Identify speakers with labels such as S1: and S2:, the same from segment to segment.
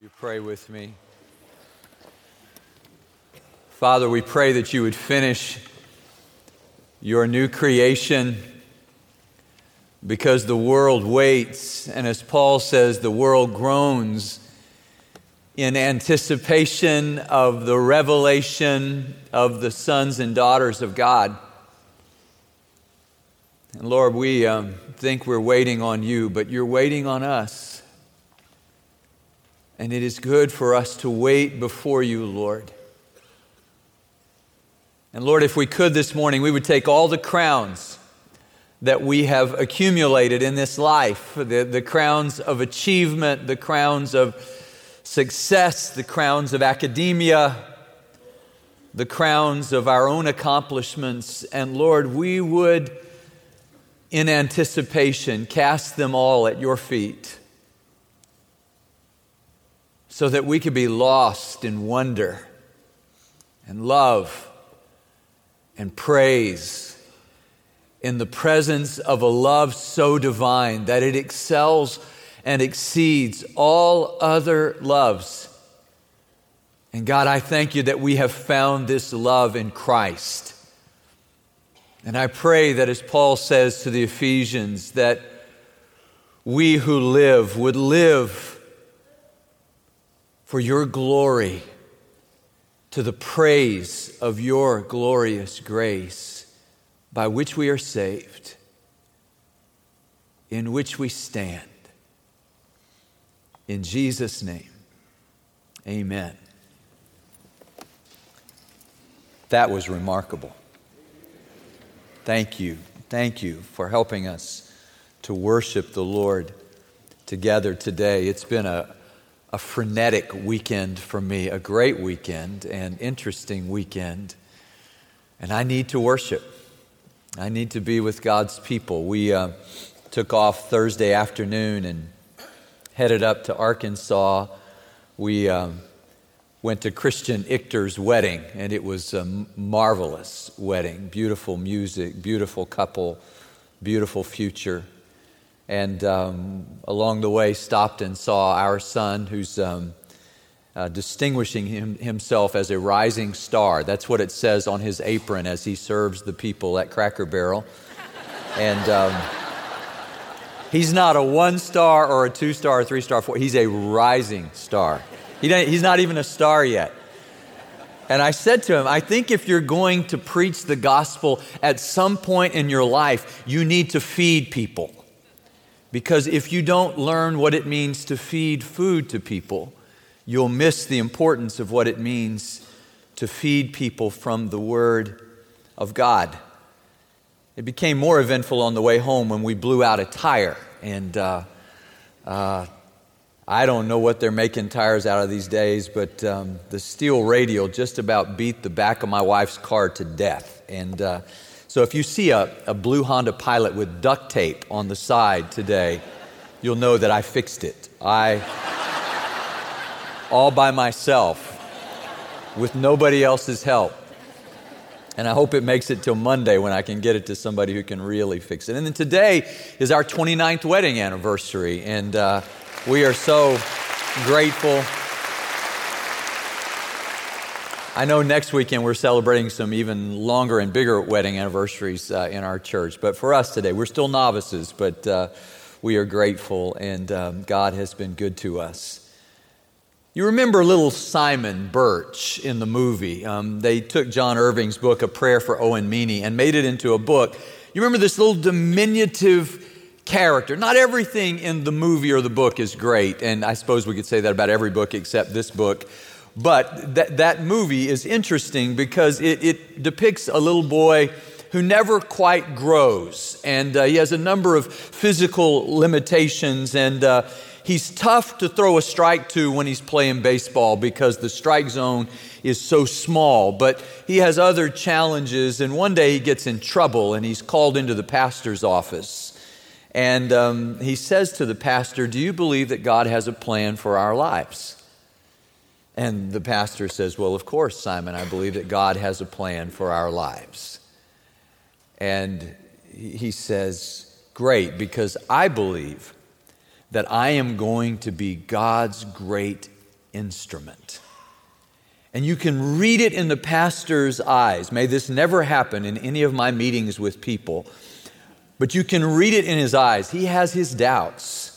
S1: You pray with me. Father, we pray that you would finish your new creation because the world waits. And as Paul says, the world groans in anticipation of the revelation of the sons and daughters of God. And Lord, we um, think we're waiting on you, but you're waiting on us. And it is good for us to wait before you, Lord. And Lord, if we could this morning, we would take all the crowns that we have accumulated in this life the, the crowns of achievement, the crowns of success, the crowns of academia, the crowns of our own accomplishments. And Lord, we would, in anticipation, cast them all at your feet so that we could be lost in wonder and love and praise in the presence of a love so divine that it excels and exceeds all other loves. And God, I thank you that we have found this love in Christ. And I pray that, as Paul says to the Ephesians, that we who live would live for your glory, to the praise of your glorious grace, by which we are saved, in which we stand. In Jesus' name, amen. That was remarkable. Thank you. Thank you for helping us to worship the Lord together today. It's been a, a frenetic weekend for me, a great weekend, and interesting weekend. And I need to worship. I need to be with God's people. We uh, took off Thursday afternoon and headed up to Arkansas. We um, went to Christian Ichter's wedding, and it was a marvelous wedding. Beautiful music, beautiful couple, beautiful future and um, along the way stopped and saw our son who's um, uh, distinguishing him, himself as a rising star. That's what it says on his apron as he serves the people at Cracker Barrel. And um, he's not a one star or a two star or three star, four. He's a rising star. He he's not even a star yet. And I said to him, I think if you're going to preach the gospel at some point in your life, you need to feed people. Because if you don't learn what it means to feed food to people, you'll miss the importance of what it means to feed people from the Word of God. It became more eventful on the way home when we blew out a tire. And uh, uh, I don't know what they're making tires out of these days, but um, the steel radial just about beat the back of my wife's car to death. And uh, so if you see a, a blue Honda Pilot with duct tape on the side today, you'll know that I fixed it. I, all by myself, with nobody else's help. And I hope it makes it till Monday when I can get it to somebody who can really fix it. And then today is our 29th wedding anniversary, and uh, we are so grateful I know next weekend we're celebrating some even longer and bigger wedding anniversaries uh, in our church. But for us today, we're still novices, but uh, we are grateful, and um, God has been good to us. You remember little Simon Birch in the movie. Um, they took John Irving's book, A Prayer for Owen Meany, and made it into a book. You remember this little diminutive character. Not everything in the movie or the book is great, and I suppose we could say that about every book except this book. But that, that movie is interesting because it, it depicts a little boy who never quite grows. And uh, he has a number of physical limitations. And uh, he's tough to throw a strike to when he's playing baseball because the strike zone is so small. But he has other challenges. And one day he gets in trouble and he's called into the pastor's office. And um, he says to the pastor, Do you believe that God has a plan for our lives? And the pastor says, Well, of course, Simon, I believe that God has a plan for our lives. And he says, Great, because I believe that I am going to be God's great instrument. And you can read it in the pastor's eyes. May this never happen in any of my meetings with people, but you can read it in his eyes. He has his doubts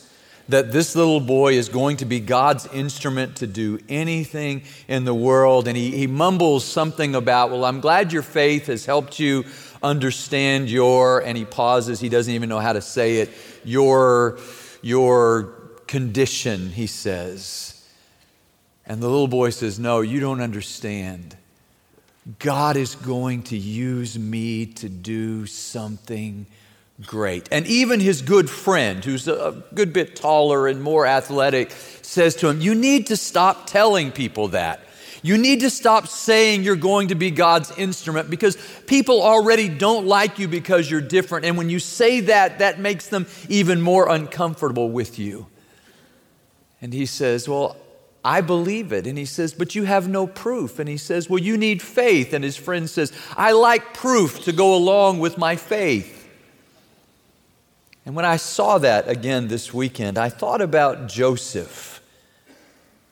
S1: that this little boy is going to be God's instrument to do anything in the world. And he, he mumbles something about, Well, I'm glad your faith has helped you understand your, and he pauses, he doesn't even know how to say it, your, your condition, he says. And the little boy says, No, you don't understand. God is going to use me to do something great. And even his good friend, who's a good bit taller and more athletic, says to him, You need to stop telling people that. You need to stop saying you're going to be God's instrument because people already don't like you because you're different. And when you say that, that makes them even more uncomfortable with you. And he says, Well, I believe it. And he says, But you have no proof. And he says, Well, you need faith. And his friend says, I like proof to go along with my faith. And when I saw that again this weekend, I thought about Joseph.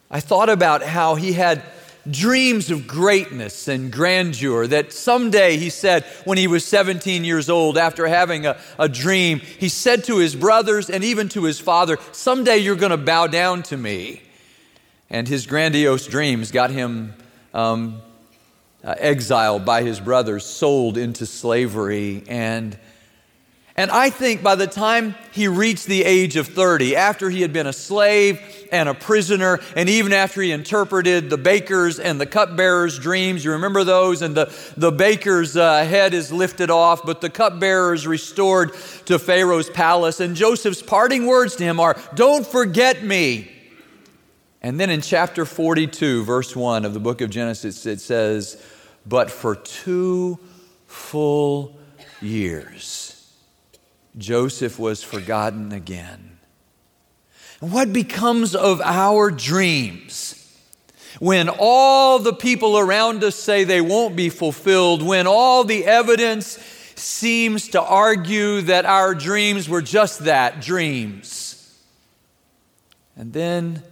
S1: I thought about how he had dreams of greatness and grandeur that someday, he said, when he was 17 years old, after having a, a dream, he said to his brothers and even to his father, Someday you're going to bow down to me. And his grandiose dreams got him um, uh, exiled by his brothers, sold into slavery, and and I think by the time he reached the age of 30, after he had been a slave and a prisoner, and even after he interpreted the baker's and the cupbearer's dreams, you remember those? And the, the baker's uh, head is lifted off, but the cupbearer is restored to Pharaoh's palace. And Joseph's parting words to him are, Don't forget me. And then in chapter 42, verse 1 of the book of Genesis, it says, But for two full years, Joseph was forgotten again. And what becomes of our dreams? When all the people around us say they won't be fulfilled, when all the evidence seems to argue that our dreams were just that dreams. And then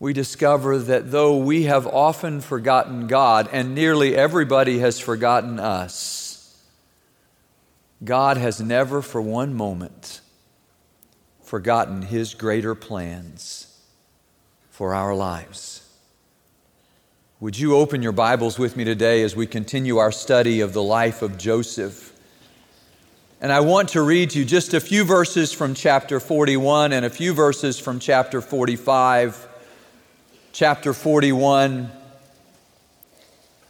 S1: we discover that though we have often forgotten God, and nearly everybody has forgotten us, God has never for one moment forgotten his greater plans for our lives. Would you open your Bibles with me today as we continue our study of the life of Joseph? And I want to read you just a few verses from chapter 41 and a few verses from chapter 45. Chapter 41,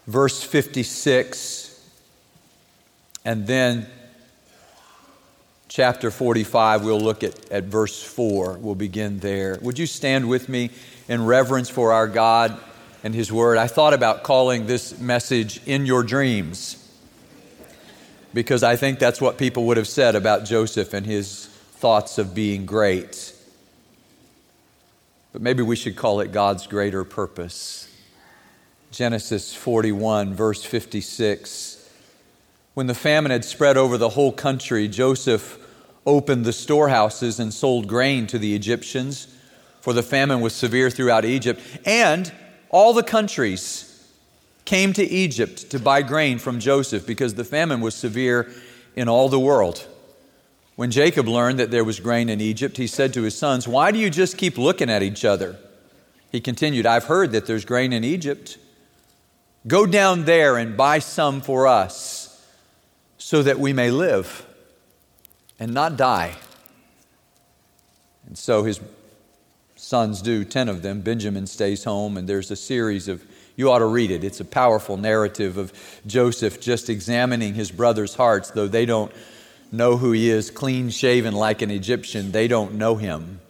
S1: verse 56, and then chapter 45, we'll look at, at verse 4. We'll begin there. Would you stand with me in reverence for our God and His Word? I thought about calling this message In Your Dreams because I think that's what people would have said about Joseph and his thoughts of being great. But maybe we should call it God's greater purpose. Genesis 41, verse 56. When the famine had spread over the whole country, Joseph opened the storehouses and sold grain to the Egyptians, for the famine was severe throughout Egypt. And all the countries came to Egypt to buy grain from Joseph because the famine was severe in all the world. When Jacob learned that there was grain in Egypt, he said to his sons, Why do you just keep looking at each other? He continued, I've heard that there's grain in Egypt. Go down there and buy some for us so that we may live and not die. And so his sons do, 10 of them. Benjamin stays home, and there's a series of, you ought to read it. It's a powerful narrative of Joseph just examining his brothers' hearts, though they don't know who he is, clean shaven like an Egyptian, they don't know him.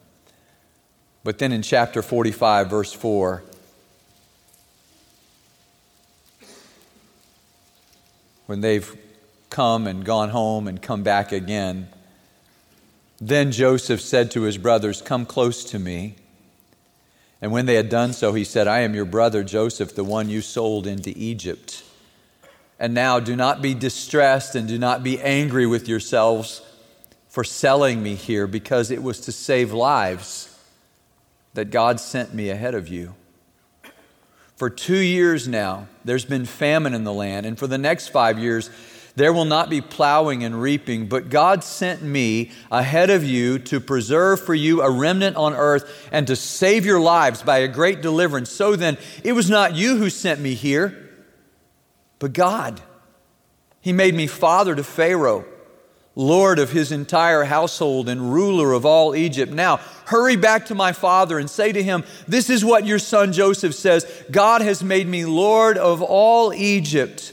S1: But then in chapter 45, verse 4, when they've come and gone home and come back again. Then Joseph said to his brothers, Come close to me. And when they had done so, he said, I am your brother Joseph, the one you sold into Egypt. And now do not be distressed and do not be angry with yourselves for selling me here, because it was to save lives that God sent me ahead of you. For two years now, there's been famine in the land, and for the next five years, there will not be plowing and reaping, but God sent me ahead of you to preserve for you a remnant on earth and to save your lives by a great deliverance. So then, it was not you who sent me here, but God. He made me father to Pharaoh, Lord of his entire household and ruler of all Egypt. Now, hurry back to my father and say to him, This is what your son Joseph says God has made me Lord of all Egypt.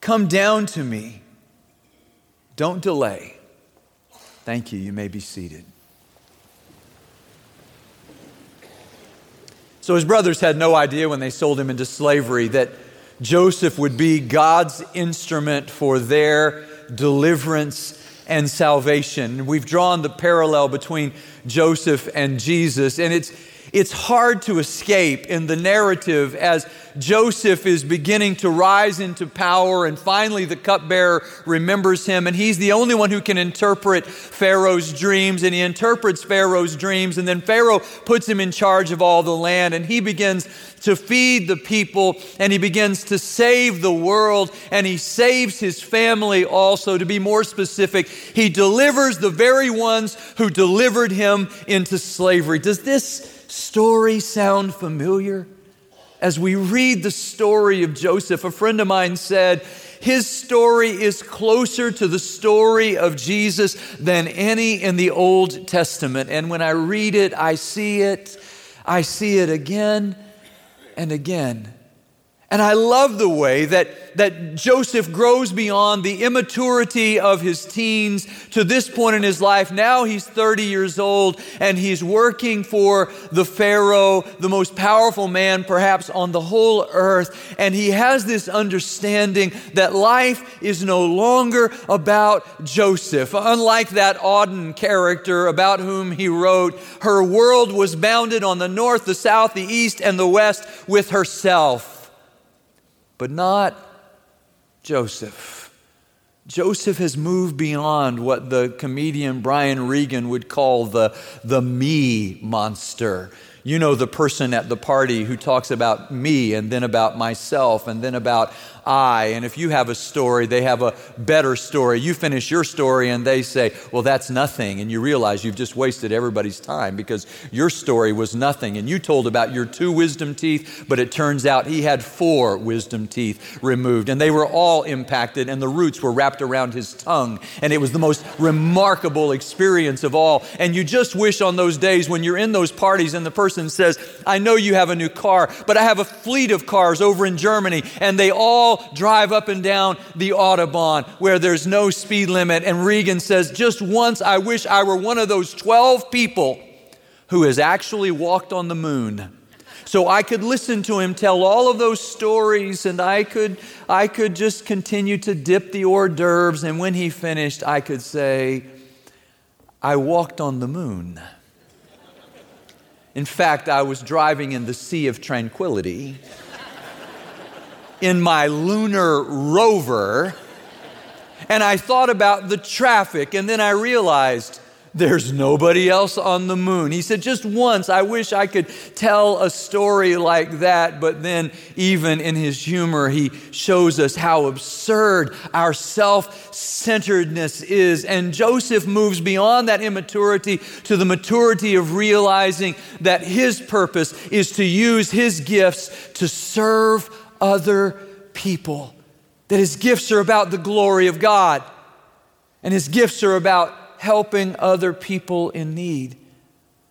S1: Come down to me. Don't delay. Thank you. You may be seated. So his brothers had no idea when they sold him into slavery that Joseph would be God's instrument for their deliverance and salvation. We've drawn the parallel between Joseph and Jesus, and it's it's hard to escape in the narrative as Joseph is beginning to rise into power, and finally the cupbearer remembers him, and he's the only one who can interpret Pharaoh's dreams, and he interprets Pharaoh's dreams, and then Pharaoh puts him in charge of all the land, and he begins to feed the people, and he begins to save the world, and he saves his family also. To be more specific, he delivers the very ones who delivered him into slavery. Does this story sound familiar? As we read the story of Joseph, a friend of mine said, his story is closer to the story of Jesus than any in the Old Testament. And when I read it, I see it, I see it again and again. And I love the way that, that Joseph grows beyond the immaturity of his teens to this point in his life. Now he's 30 years old and he's working for the Pharaoh, the most powerful man perhaps on the whole earth. And he has this understanding that life is no longer about Joseph. Unlike that Auden character about whom he wrote, her world was bounded on the north, the south, the east, and the west with herself but not Joseph. Joseph has moved beyond what the comedian Brian Regan would call the, the me monster. You know, the person at the party who talks about me and then about myself and then about I. And if you have a story, they have a better story. You finish your story and they say, well, that's nothing. And you realize you've just wasted everybody's time because your story was nothing. And you told about your two wisdom teeth, but it turns out he had four wisdom teeth removed. And they were all impacted and the roots were wrapped around his tongue. And it was the most remarkable experience of all. And you just wish on those days when you're in those parties and the person says, I know you have a new car, but I have a fleet of cars over in Germany and they all drive up and down the Autobahn where there's no speed limit. And Regan says, Just once, I wish I were one of those 12 people who has actually walked on the moon. So I could listen to him tell all of those stories and I could, I could just continue to dip the hors d'oeuvres. And when he finished, I could say, I walked on the moon. In fact, I was driving in the Sea of Tranquility in my lunar rover and I thought about the traffic, and then I realized there's nobody else on the moon. He said, Just once, I wish I could tell a story like that. But then, even in his humor, he shows us how absurd our self centeredness is. And Joseph moves beyond that immaturity to the maturity of realizing that his purpose is to use his gifts to serve other people. That his gifts are about the glory of God, and his gifts are about helping other people in need.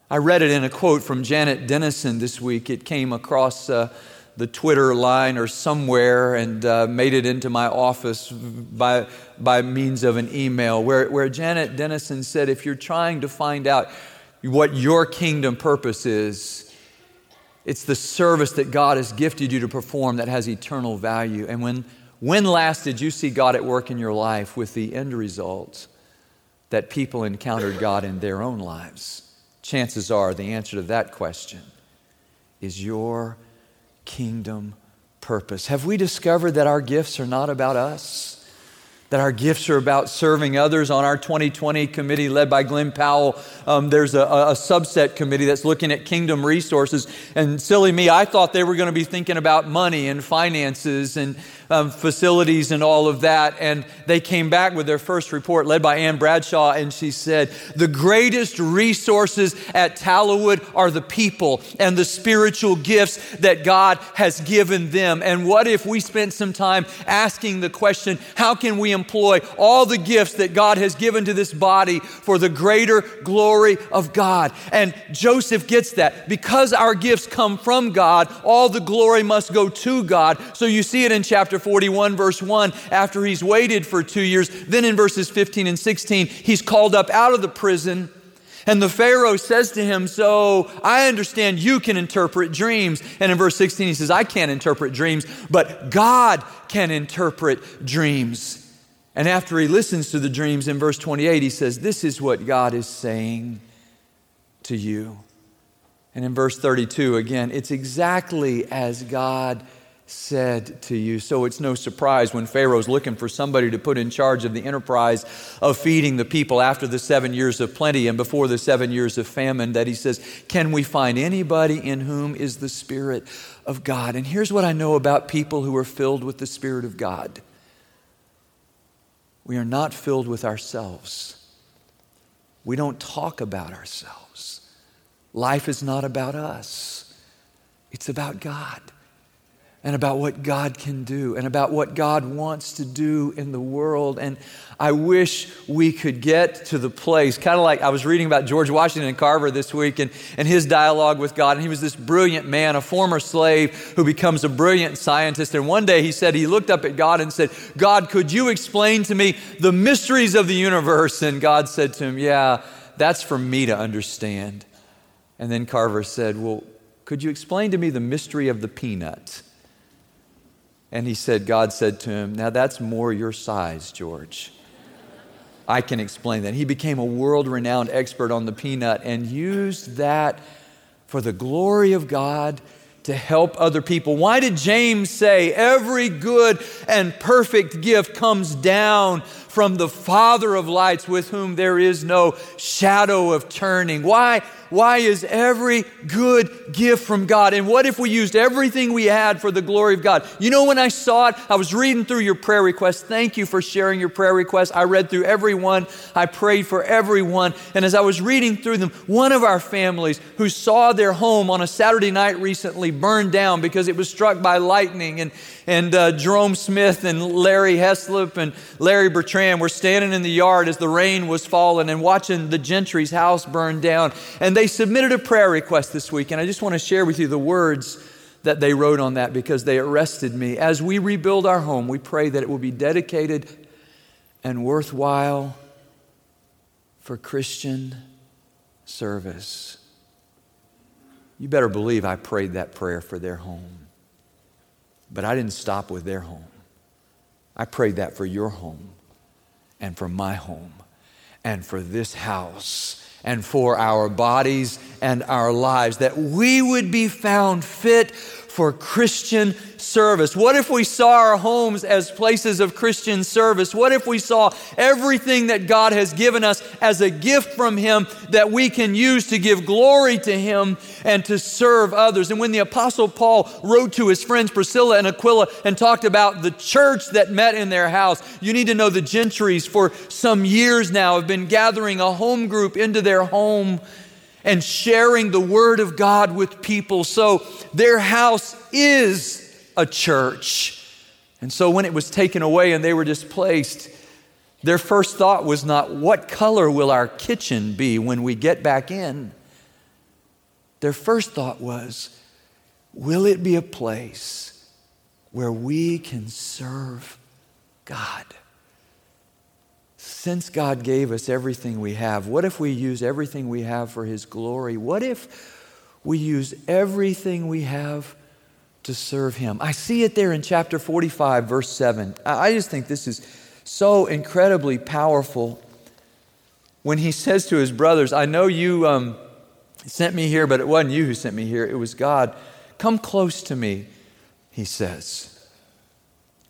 S1: I read it in a quote from Janet Denison this week. It came across uh, the Twitter line or somewhere and uh, made it into my office by, by means of an email, where, where Janet Denison said, If you're trying to find out what your kingdom purpose is, it's the service that God has gifted you to perform that has eternal value. And when, when last did you see God at work in your life with the end result that people encountered God in their own lives? Chances are the answer to that question is your kingdom purpose. Have we discovered that our gifts are not about us? That our gifts are about serving others. On our 2020 committee, led by Glenn Powell, um, there's a, a, subset committee that's looking at kingdom resources. And silly me, I thought they were going to be thinking about money and finances and um, facilities and all of that. And they came back with their first report, led by Ann Bradshaw, and she said, The greatest resources at Tallowood are the people and the spiritual gifts that God has given them. And what if we spent some time asking the question, How can we employ all the gifts that God has given to this body for the greater glory of God? And Joseph gets that. Because our gifts come from God, all the glory must go to God. So you see it in chapter chapter 41, verse 1, after he's waited for two years. Then in verses 15 and 16, he's called up out of the prison. And the Pharaoh says to him, So I understand you can interpret dreams. And in verse 16, he says, I can't interpret dreams, but God can interpret dreams. And after he listens to the dreams in verse 28, he says, This is what God is saying to you. And in verse 32, again, it's exactly as God said to you. So it's no surprise when Pharaoh's looking for somebody to put in charge of the enterprise of feeding the people after the seven years of plenty and before the seven years of famine that he says, Can we find anybody in whom is the Spirit of God? And here's what I know about people who are filled with the Spirit of God we are not filled with ourselves, we don't talk about ourselves. Life is not about us, it's about God and about what God can do and about what God wants to do in the world. And I wish we could get to the place, kind of like I was reading about George Washington Carver this week and, and his dialogue with God. And he was this brilliant man, a former slave who becomes a brilliant scientist. And one day he said, he looked up at God and said, God, could you explain to me the mysteries of the universe? And God said to him, Yeah, that's for me to understand. And then Carver said, Well, could you explain to me the mystery of the peanut? And he said, God said to him, Now that's more your size, George. I can explain that. He became a world renowned expert on the peanut and used that for the glory of God to help other people. Why did James say every good and perfect gift comes down from the Father of lights with whom there is no shadow of turning? Why why is every good gift from God? And what if we used everything we had for the glory of God? You know, when I saw it, I was reading through your prayer requests. Thank you for sharing your prayer requests. I read through every one, I prayed for everyone. And as I was reading through them, one of our families who saw their home on a Saturday night recently burned down because it was struck by lightning. And, and uh, Jerome Smith and Larry Heslop and Larry Bertrand were standing in the yard as the rain was falling and watching the Gentry's house burn down. And they submitted a prayer request this week, and I just want to share with you the words that they wrote on that because they arrested me. As we rebuild our home, we pray that it will be dedicated and worthwhile for Christian service. You better believe I prayed that prayer for their home. But I didn't stop with their home. I prayed that for your home and for my home and for this house and for our bodies and our lives, that we would be found fit for Christian service? What if we saw our homes as places of Christian service? What if we saw everything that God has given us as a gift from Him that we can use to give glory to Him and to serve others? And when the Apostle Paul wrote to his friends Priscilla and Aquila and talked about the church that met in their house, you need to know the Gentrys for some years now have been gathering a home group into their home and sharing the Word of God with people. So their house is a church. And so when it was taken away and they were displaced, their first thought was not, What color will our kitchen be when we get back in? Their first thought was, Will it be a place where we can serve God? Since God gave us everything we have, what if we use everything we have for His glory? What if we use everything we have to serve Him? I see it there in chapter 45, verse 7. I just think this is so incredibly powerful when he says to his brothers, I know you um, sent me here, but it wasn't you who sent me here, it was God. Come close to me, he says.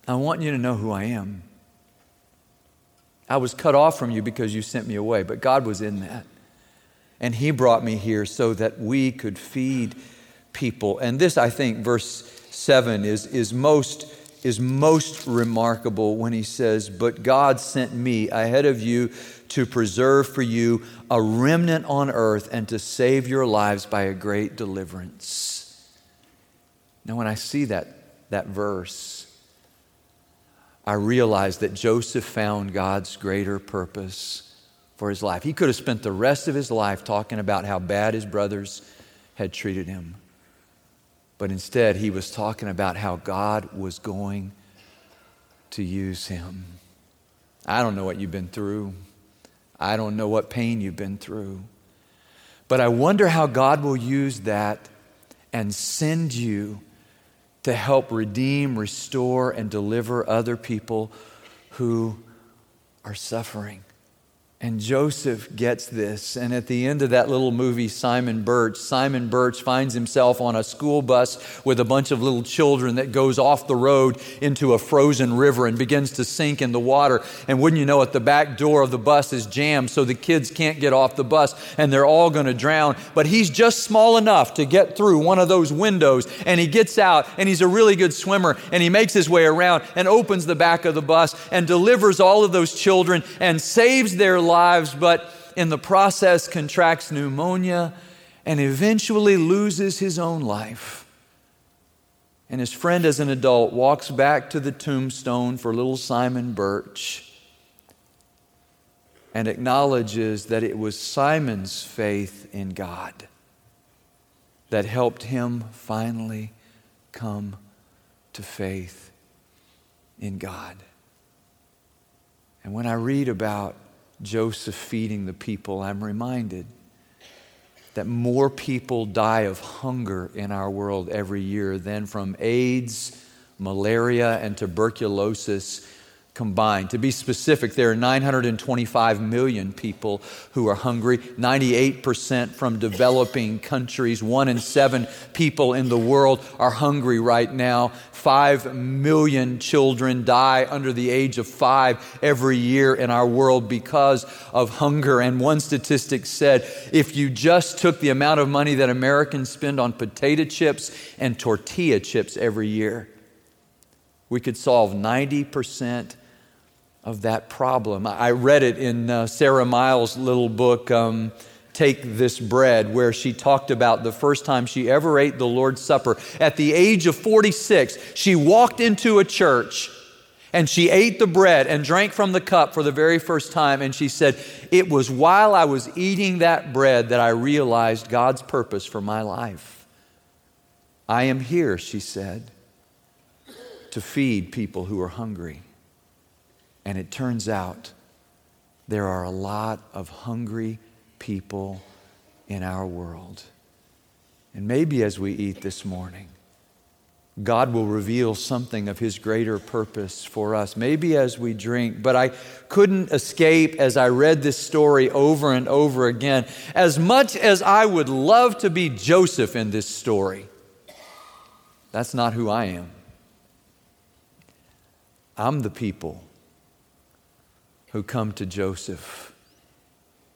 S1: I want you to know who I am. I was cut off from you because you sent me away, but God was in that. And He brought me here so that we could feed people. And this, I think, verse 7 is, is, most, is most remarkable when He says, But God sent me ahead of you to preserve for you a remnant on earth and to save your lives by a great deliverance. Now, when I see that, that verse, I realized that Joseph found God's greater purpose for his life. He could have spent the rest of his life talking about how bad his brothers had treated him. But instead, he was talking about how God was going to use him. I don't know what you've been through. I don't know what pain you've been through. But I wonder how God will use that and send you to help redeem, restore, and deliver other people who are suffering. And Joseph gets this. And at the end of that little movie, Simon Birch, Simon Birch finds himself on a school bus with a bunch of little children that goes off the road into a frozen river and begins to sink in the water. And wouldn't you know it, the back door of the bus is jammed so the kids can't get off the bus and they're all going to drown. But he's just small enough to get through one of those windows and he gets out and he's a really good swimmer and he makes his way around and opens the back of the bus and delivers all of those children and saves their lives, but in the process contracts pneumonia and eventually loses his own life. And his friend, as an adult, walks back to the tombstone for little Simon Birch and acknowledges that it was Simon's faith in God that helped him finally come to faith in God. And when I read about Joseph feeding the people, I'm reminded that more people die of hunger in our world every year than from AIDS, malaria, and tuberculosis combined. To be specific, there are 925 million people who are hungry, 98% from developing countries. One in seven people in the world are hungry right now. Five million children die under the age of five every year in our world because of hunger. And one statistic said if you just took the amount of money that Americans spend on potato chips and tortilla chips every year, we could solve 90% of that problem. I read it in uh, Sara Miles' little book, um, Take This Bread, where she talked about the first time she ever ate the Lord's Supper. At the age of 46, she walked into a church and she ate the bread and drank from the cup for the very first time. And she said, It was while I was eating that bread that I realized God's purpose for my life. I am here, she said, to feed people who are hungry. And it turns out there are a lot of hungry people in our world. And maybe as we eat this morning, God will reveal something of His greater purpose for us, maybe as we drink. But I couldn't escape as I read this story over and over again. As much as I would love to be Joseph in this story, that's not who I am. I'm the people who come to Joseph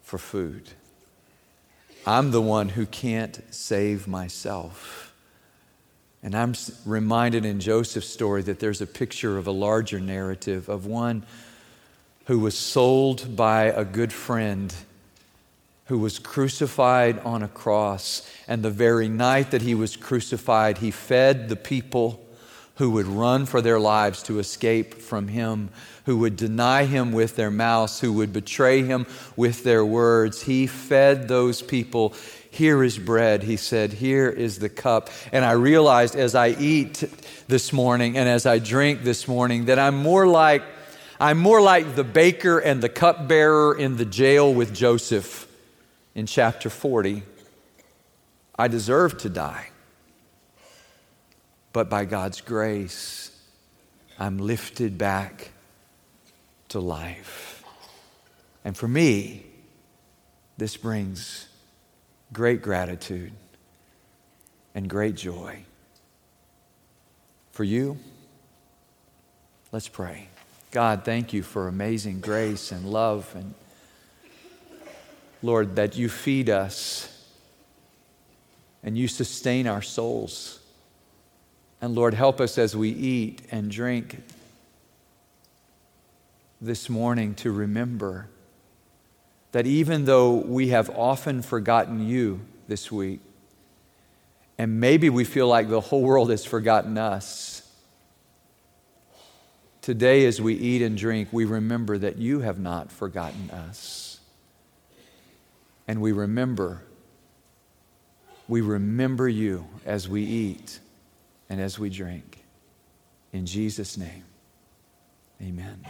S1: for food. I'm the one who can't save myself. And I'm reminded in Joseph's story that there's a picture of a larger narrative of one who was sold by a good friend who was crucified on a cross. And the very night that he was crucified, he fed the people who would run for their lives to escape from him who would deny him with their mouths, who would betray him with their words. He fed those people. Here is bread. He said, Here is the cup. And I realized as I eat this morning and as I drink this morning that I'm more like. I'm more like the baker and the cupbearer in the jail with Joseph in chapter 40. I deserve to die. But by God's grace, I'm lifted back to life. And for me, this brings great gratitude and great joy. For you, let's pray. God, thank you for amazing grace and love. And Lord, that you feed us and you sustain our souls. And Lord, help us as we eat and drink this morning to remember that even though we have often forgotten you this week, and maybe we feel like the whole world has forgotten us, today as we eat and drink, we remember that you have not forgotten us. And we remember, we remember you as we eat and as we drink. In Jesus' name, amen.